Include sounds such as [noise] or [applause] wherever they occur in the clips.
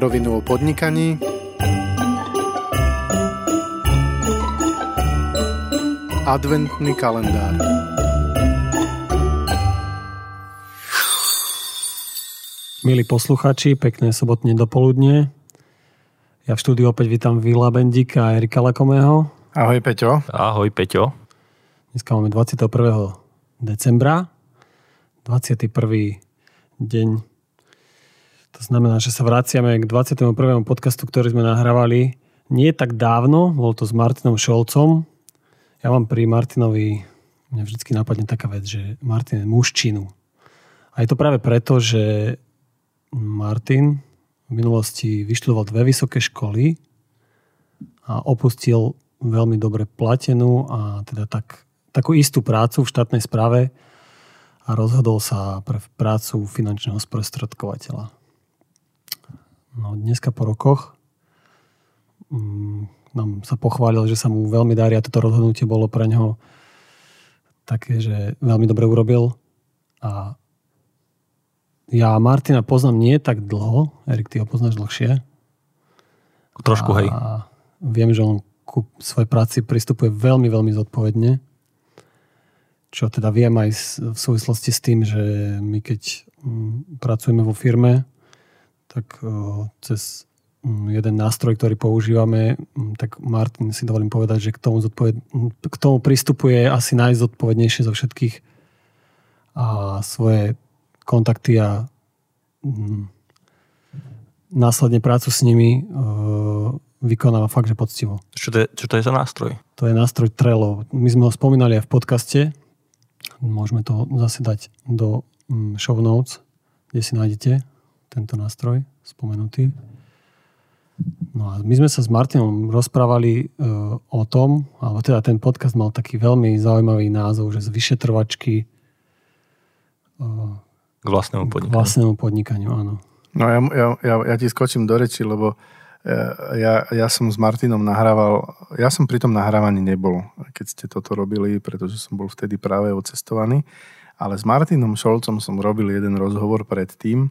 Na rovinu o podnikaní Adventný kalendár Milí posluchači, pekné sobotné dopoludne. Ja v štúdiu opäť vítam Vila Bendika a Erika Lekomého. Ahoj Peťo. Ahoj Peťo. Dneska máme 21. decembra, 21. deň. To znamená, že sa vraciame k 21. podcastu, ktorý sme nahrávali nie tak dávno, bol to s Martinom Šolcom. Ja mám pri Martinovi, mňa vždy napadne taká vec, že Martin je mužčinu. A je to práve preto, že Martin v minulosti vyštudoval dve vysoké školy a opustil veľmi dobre platenú a teda tak, takú istú prácu v štátnej správe a rozhodol sa pre prácu finančného sprostredkovateľa. No dneska po rokoch mm, nám sa pochválil, že sa mu veľmi darí a toto rozhodnutie bolo pre neho také, že veľmi dobre urobil a ja Martina poznám nie tak dlho. Erik, ty ho poznáš dlhšie. Trošku, a hej. Viem, že on ku svojej práci pristupuje veľmi, veľmi zodpovedne. Čo teda viem aj v súvislosti s tým, že my keď mm, pracujeme vo firme, tak cez mm, jeden nástroj, ktorý používame, mm, tak Martin si dovolím povedať, že k tomu, zodpoved... k tomu pristupuje asi najzodpovednejšie zo všetkých a svoje kontakty a mm, následne prácu s nimi e, vykonáva fakt, že poctivo. Čo to, je, čo to je za nástroj? To je nástroj Trello. My sme ho spomínali aj v podcaste. Môžeme to zase dať do show notes, kde si nájdete tento nástroj spomenutý. No a my sme sa s Martinom rozprávali e, o tom, alebo teda ten podcast mal taký veľmi zaujímavý názov, že z vyšetrovačky e, k vlastnému podnikaniu. K vlastnému podnikaniu, áno. No ja, ja, ja, ja ti skočím do reči, lebo ja, ja som s Martinom nahrával, ja som pri tom nahrávaní nebol, keď ste toto robili, pretože som bol vtedy práve ocestovaný, ale s Martinom Šolcom som robil jeden rozhovor predtým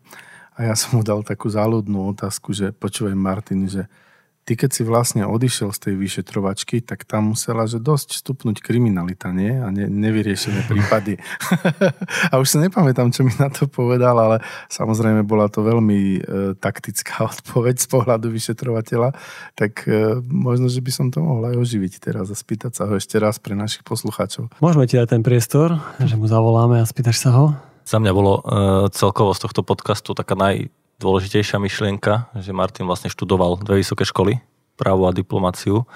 a ja som mu dal takú záľudnú otázku, že počúvaj Martin, že ty keď si vlastne odišiel z tej vyšetrovačky, tak tam musela že dosť stupnúť kriminalita, nie? A ne, nevyriešené prípady. [laughs] a už sa nepamätám, čo mi na to povedal, ale samozrejme bola to veľmi e, taktická [laughs] odpoveď z pohľadu vyšetrovateľa. Tak e, možno, že by som to mohol aj oživiť teraz a spýtať sa ho ešte raz pre našich poslucháčov. Môžeme ti dať ten priestor, že mu zavoláme a spýtaš sa ho? Za mňa bolo e, celkovo z tohto podcastu taká naj, dôležitejšia myšlienka, že Martin vlastne študoval dve vysoké školy, právo a diplomáciu.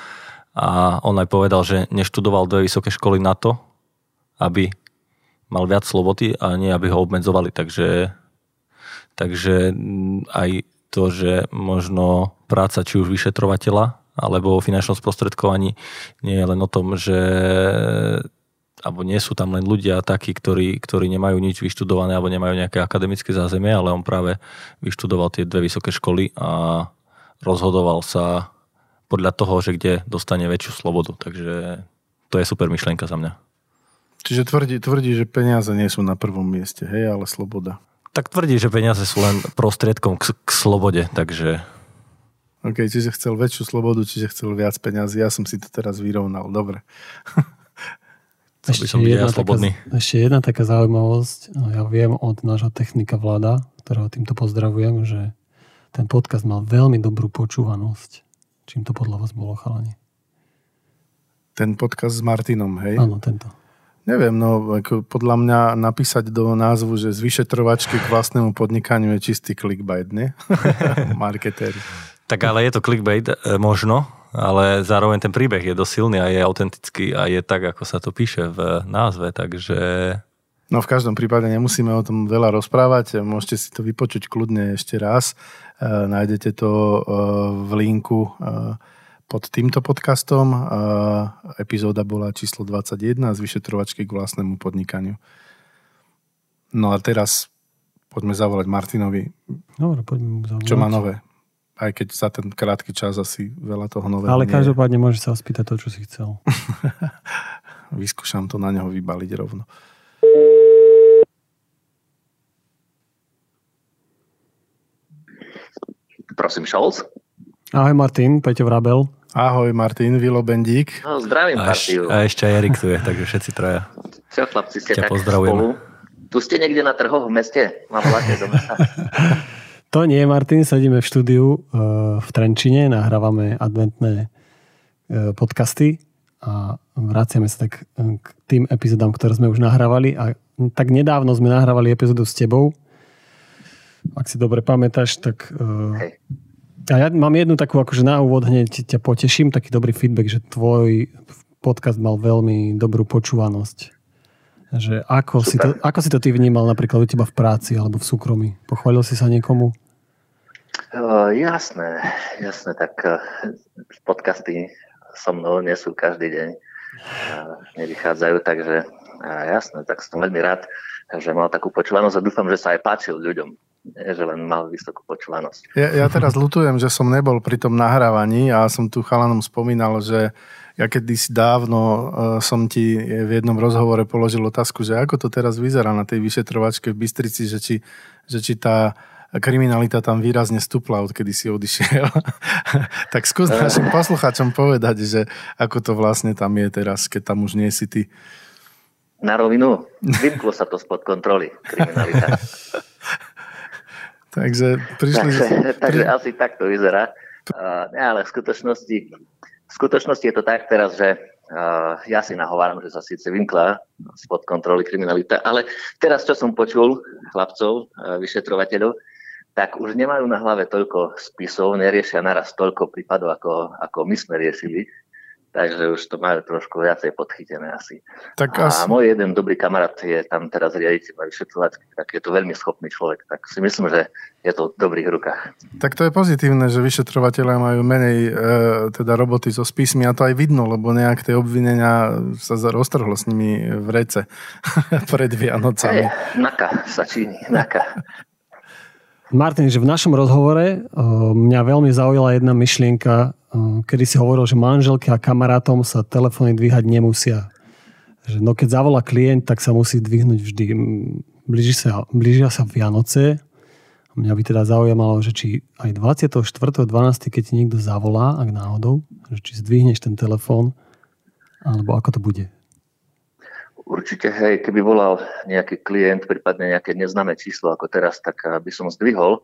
A on aj povedal, že neštudoval dve vysoké školy na to, aby mal viac slobody a nie aby ho obmedzovali. Takže, takže aj to, že možno práca či už vyšetrovateľa alebo o finančnom sprostredkovaní nie je len o tom, že alebo nie sú tam len ľudia takí, ktorí, ktorí nemajú nič vyštudované alebo nemajú nejaké akademické zázemie, ale on práve vyštudoval tie dve vysoké školy a rozhodoval sa podľa toho, že kde dostane väčšiu slobodu. Takže to je super myšlienka za mňa. Čiže tvrdí, tvrdí, že peniaze nie sú na prvom mieste, hej, ale sloboda. Tak tvrdí, že peniaze sú len prostriedkom k, k slobode, takže... OK, čiže chcel väčšiu slobodu, čiže chcel viac peniazy. Ja som si to teraz vyrovnal, dobre. [laughs] ešte, som jedna taká, ešte jedna taká zaujímavosť. No, ja viem od nášho technika vláda, ktorého týmto pozdravujem, že ten podcast mal veľmi dobrú počúvanosť. Čím to podľa vás bolo, chalani? Ten podcast s Martinom, hej? Áno, tento. Neviem, no ako podľa mňa napísať do názvu, že z vyšetrovačky k vlastnému podnikaniu je čistý clickbait, nie? [laughs] Marketéri. Tak ale je to clickbait, e, možno, ale zároveň ten príbeh je dosť silný a je autentický a je tak, ako sa to píše v názve, takže... No v každom prípade nemusíme o tom veľa rozprávať, môžete si to vypočuť kľudne ešte raz. E, nájdete to e, v linku e, pod týmto podcastom. E, epizóda bola číslo 21 z vyšetrovačky k vlastnému podnikaniu. No a teraz poďme zavolať Martinovi. Dobre, poďme mu zavolať. Čo má nové? Aj keď za ten krátky čas asi veľa toho nového Ale každopádne môže sa spýtať to, čo si chcel. [laughs] Vyskúšam to na neho vybaliť rovno. Prosím, Scholz. Ahoj Martin, Peťo Vrabel. Ahoj Martin, Vilo Bendík. No, zdravím A, eš, partiu. a ešte aj Erik tu je, takže všetci traja. Čo chlapci ste Ťa tak pozdravujeme. spolu? Tu ste niekde na trhoch v meste? Mám voláte do mesta. [laughs] To nie, Martin, sedíme v štúdiu e, v Trenčine, nahrávame adventné e, podcasty a vraciame sa tak e, k tým epizódám, ktoré sme už nahrávali a tak nedávno sme nahrávali epizódu s tebou. Ak si dobre pamätáš, tak... Hej. A ja mám jednu takú, akože na úvod hneď ťa poteším, taký dobrý feedback, že tvoj podcast mal veľmi dobrú počúvanosť. Že ako, si to, ako si to ty vnímal napríklad u teba v práci alebo v súkromí? Pochválil si sa niekomu? Uh, jasné, jasné, tak uh, podcasty so mnou nie sú každý deň. Uh, nevychádzajú, takže uh, jasné, tak som veľmi rád, že mal takú počúvanosť a dúfam, že sa aj páčil ľuďom. Že len mal vysokú počúvanosť. Ja, ja teraz lutujem, že som nebol pri tom nahrávaní a som tu chalanom spomínal, že ja kedysi dávno som ti v jednom rozhovore položil otázku, že ako to teraz vyzerá na tej vyšetrovačke v Bystrici, že či, že či tá kriminalita tam výrazne stúpla, odkedy si odišiel. [laughs] tak skús našim poslucháčom povedať, že ako to vlastne tam je teraz, keď tam už nie si ty. Na rovinu, vymklo sa to spod kontroly, kriminalita. [laughs] Takže prišli... Takže, [laughs] takže pri- asi tak to vyzerá. Uh, ale v skutočnosti, v skutočnosti je to tak teraz, že uh, ja si nahováram, že sa síce vymkla spod kontroly kriminalita, ale teraz, čo som počul chlapcov, uh, vyšetrovateľov, tak už nemajú na hlave toľko spisov, neriešia naraz toľko prípadov, ako, ako my sme riešili. Takže už to majú trošku viacej podchytené asi. tak A asi, môj jeden dobrý kamarát je tam teraz riaditeľ na vyšetrovačky, tak je to veľmi schopný človek. Tak si myslím, že je to v dobrých rukách. Tak to je pozitívne, že vyšetrovateľe majú menej e, teda roboty so spismi a to aj vidno, lebo nejak tie obvinenia sa za- roztrhlo s nimi v rece [laughs] pred Vianocami. Hej, naka sa číni, naka. Martin, že v našom rozhovore o, mňa veľmi zaujala jedna myšlienka, o, kedy si hovoril, že manželke a kamarátom sa telefóny dvíhať nemusia. Že no keď zavolá klient, tak sa musí dvihnúť vždy. Blíži sa, blížia sa Vianoce. Mňa by teda zaujímalo, že či aj 24.12., keď ti niekto zavolá, ak náhodou, že či zdvihneš ten telefón, alebo ako to bude. Určite, hej, keby volal nejaký klient, prípadne nejaké neznáme číslo ako teraz, tak eh, by som zdvihol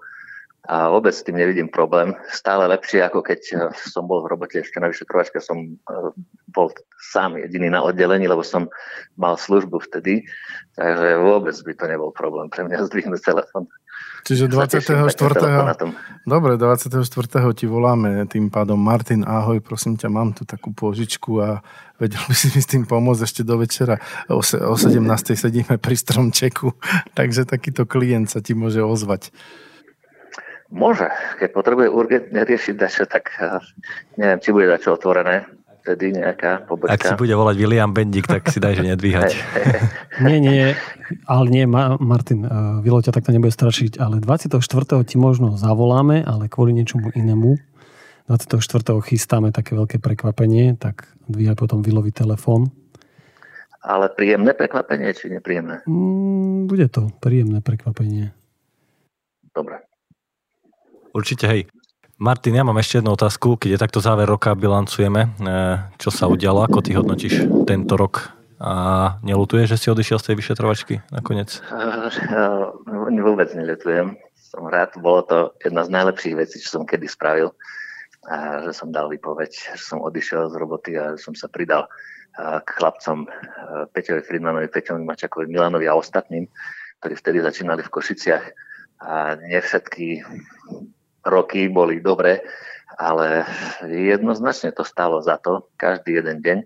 a vôbec s tým nevidím problém. Stále lepšie, ako keď eh, som bol v robote ešte na vyšetrovačke, som eh, bol sám jediný na oddelení, lebo som mal službu vtedy, takže vôbec by to nebol problém pre mňa [laughs] zdvihnúť telefón. Čiže Sa teším na ten 24. telefonátom. Dobre, 24. ti voláme tým pádom. Martin, ahoj, prosím ťa, mám tu takú požičku a vedel by si mi s tým pomôcť ešte do večera. O, o 17. sedíme pri stromčeku, [laughs] takže takýto klient sa ti môže ozvať. Môže, keď potrebuje urgentne riešiť dačo, tak eh, neviem, či bude dačo otvorené, vtedy nejaká Ak si pobočka. bude volať William Bendik, tak si daj, že nedvíhať. [laughs] Nie, nie, ale nie, Ma- Martin, uh, Vilo ťa takto nebude strašiť, ale 24. ti možno zavoláme, ale kvôli niečomu inému. 24. chystáme také veľké prekvapenie, tak dvíhaj potom Vilovi telefón. Ale príjemné prekvapenie, či nepríjemné? Mm, bude to príjemné prekvapenie. Dobre. Určite, hej. Martin, ja mám ešte jednu otázku. Keď je takto záver roka, bilancujeme. e, Čo sa udialo? Ako ty hodnotíš tento rok? A nelutuješ, že si odišiel z tej vyšetrovačky nakoniec? [laughs] Vôbec neľutujem. Som rád, bolo to jedna z najlepších vecí, čo som kedy spravil. A že som dal výpoveď, že som odišiel z roboty a že som sa pridal a, k chlapcom a, Peťovi Friedmanovi, Peťovi Mačakovi, Milanovi a ostatným, ktorí vtedy začínali v Košiciach. A nie všetky roky boli dobré, ale jednoznačne to stalo za to, každý jeden deň.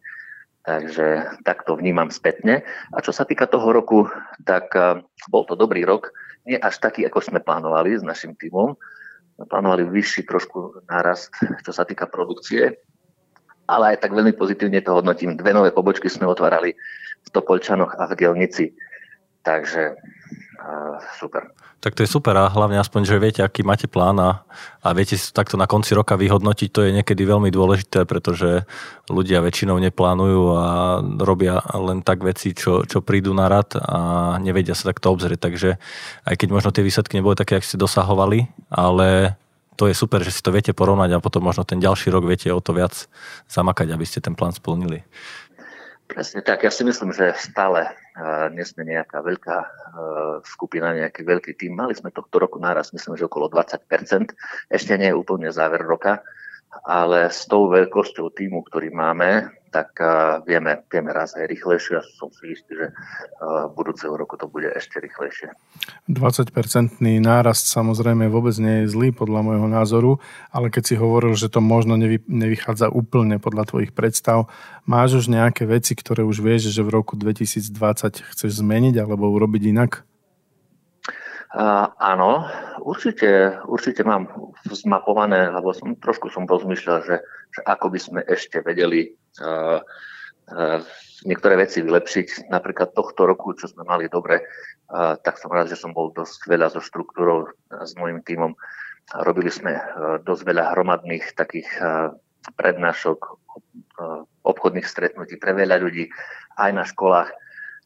Takže tak to vnímam spätne. A čo sa týka toho roku, tak eh, bol to dobrý rok. Nie až taký, ako sme plánovali s našim týmom. Plánovali vyšší trošku nárast, čo sa týka produkcie. Ale aj tak veľmi pozitívne to hodnotím. Dve nové pobočky sme otvárali v Topolčanoch a v Gelnici. Takže super. Tak to je super a hlavne aspoň, že viete, aký máte plán a, a viete si takto na konci roka vyhodnotiť, to je niekedy veľmi dôležité, pretože ľudia väčšinou neplánujú a robia len tak veci, čo, čo prídu na rad a nevedia sa takto obzrieť. Takže aj keď možno tie výsledky neboli také, ak ste dosahovali, ale to je super, že si to viete porovnať a potom možno ten ďalší rok viete o to viac zamakať, aby ste ten plán splnili. Presne tak. Ja si myslím, že stále uh, nesme nejaká veľká uh, skupina, nejaký veľký tým. Mali sme tohto roku náraz, myslím, že okolo 20%. Ešte nie je úplne záver roka, ale s tou veľkosťou týmu, ktorý máme, tak uh, vieme, vieme raz aj rýchlejšie a som si istý, že uh, budúceho roku to bude ešte rýchlejšie. 20-percentný nárast samozrejme vôbec nie je zlý podľa môjho názoru, ale keď si hovoril, že to možno nevy, nevychádza úplne podľa tvojich predstav, máš už nejaké veci, ktoré už vieš, že v roku 2020 chceš zmeniť alebo urobiť inak? Uh, áno, určite, určite mám zmapované, lebo som, trošku som rozmýšľal, že, že ako by sme ešte vedeli niektoré veci vylepšiť. Napríklad tohto roku, čo sme mali dobre, uh, tak som rád, že som bol dosť veľa so štruktúrou s môjim tímom. Robili sme dosť veľa hromadných takých prednášok, obchodných stretnutí pre veľa ľudí aj na školách,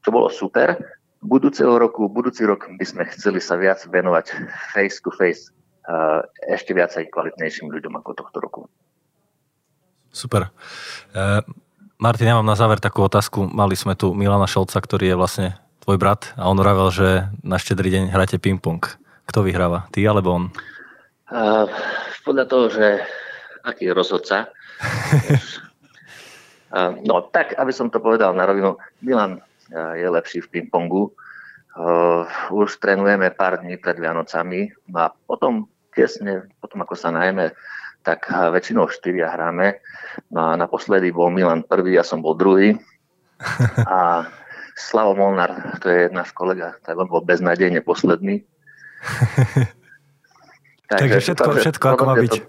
čo bolo super budúceho roku, budúci rok by sme chceli sa viac venovať face to face uh, ešte viac aj kvalitnejším ľuďom ako tohto roku. Super. Uh, Martin, ja mám na záver takú otázku. Mali sme tu Milana Šolca, ktorý je vlastne tvoj brat a on vravel, že na štedrý deň hráte ping-pong. Kto vyhráva? Ty alebo on? Uh, podľa toho, že aký je rozhodca. uh, no tak, aby som to povedal na rovinu, Milan je lepší v ping-pongu. Už trénujeme pár dní pred Vianocami no a potom tesne, potom ako sa najeme, tak väčšinou štyria hráme. No a naposledy bol Milan prvý, ja som bol druhý. [laughs] A Slavo Molnár, to je náš kolega, tak on bol beznádejne posledný. [laughs] Takže všetko, všetko ako má byť. To,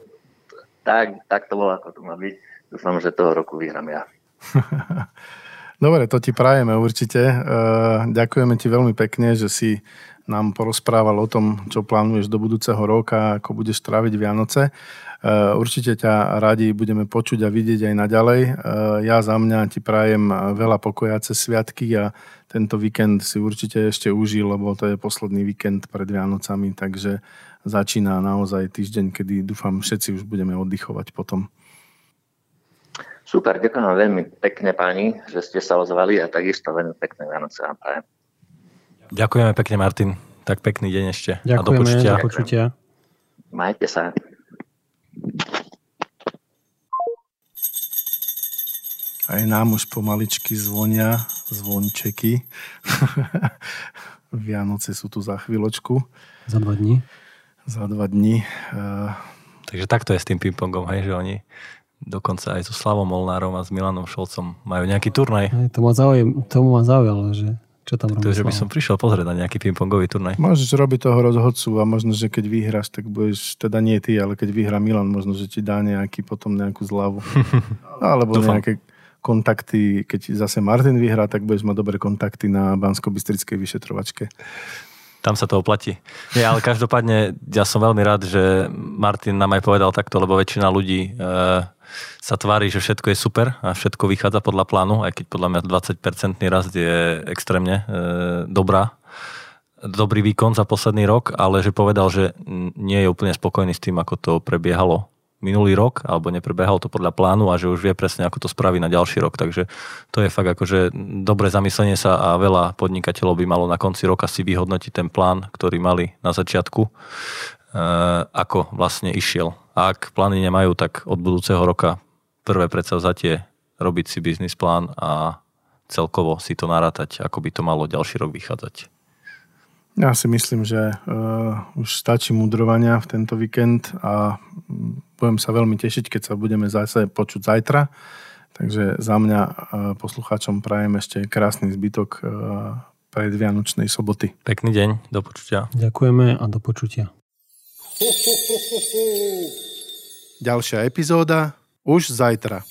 tak, tak to bolo, ako to má byť. Dúfam, že toho roku vyhrám ja. [laughs] Dobre, to ti prajeme určite. E, ďakujeme ti veľmi pekne, že si nám porozprával o tom, čo plánuješ do budúceho roka, ako budeš tráviť Vianoce. E, určite ťa radi budeme počuť a vidieť aj naďalej. E, ja za mňa ti prajem veľa pokoja cez sviatky a tento víkend si určite ešte užil, lebo to je posledný víkend pred Vianocami, takže začína naozaj týždeň, kedy dúfam všetci už budeme oddychovať potom. Super, ďakujem veľmi pekne páni, že ste sa ozvali a takisto veľmi pekné Vianoce vám prajem. Ďakujeme pekne Martin, tak pekný deň ešte. Ďakujeme, a do počutia. Do počutia. Majte sa. Aj nám už pomaličky zvonia zvončeky. [laughs] Vianoce sú tu za chvíľočku. Za dva dní. Za dva dní. Takže takto je s tým pingpongom, hej, že oni dokonca aj so Slavom Molnárom a s Milanom Šolcom majú nejaký turnaj. Aj, to ma zaujem, tomu ma zaujalo, že čo tam robí Takže by som prišiel pozrieť na nejaký pingpongový turnaj. Môžeš robiť toho rozhodcu a možno, že keď vyhráš, tak budeš, teda nie ty, ale keď vyhrá Milan, možno, že ti dá nejaký potom nejakú zľavu. [laughs] Alebo Dúfam. nejaké kontakty, keď zase Martin vyhrá, tak budeš mať dobré kontakty na Bansko-Bystrickej vyšetrovačke. Tam sa to oplatí. Nie, ale každopádne ja som veľmi rád, že Martin nám aj povedal takto, lebo väčšina ľudí e, sa tvári, že všetko je super a všetko vychádza podľa plánu, aj keď podľa mňa 20-percentný rast je extrémne e, dobrá dobrý výkon za posledný rok, ale že povedal, že nie je úplne spokojný s tým, ako to prebiehalo minulý rok, alebo neprebiehalo to podľa plánu a že už vie presne, ako to spraví na ďalší rok. Takže to je fakt akože dobré zamyslenie sa a veľa podnikateľov by malo na konci roka si vyhodnotiť ten plán, ktorý mali na začiatku, e, ako vlastne išiel ak plány nemajú, tak od budúceho roka prvé predsavzatie robiť si biznis plán a celkovo si to narátať, ako by to malo ďalší rok vychádzať. Ja si myslím, že uh, už stačí mudrovania v tento víkend a budem sa veľmi tešiť, keď sa budeme zase počuť zajtra. Takže za mňa uh, poslucháčom prajem ešte krásny zbytok uh, predvianočnej soboty. Pekný deň, do počutia. Ďakujeme a do počutia. Ďalšia epizóda už zajtra.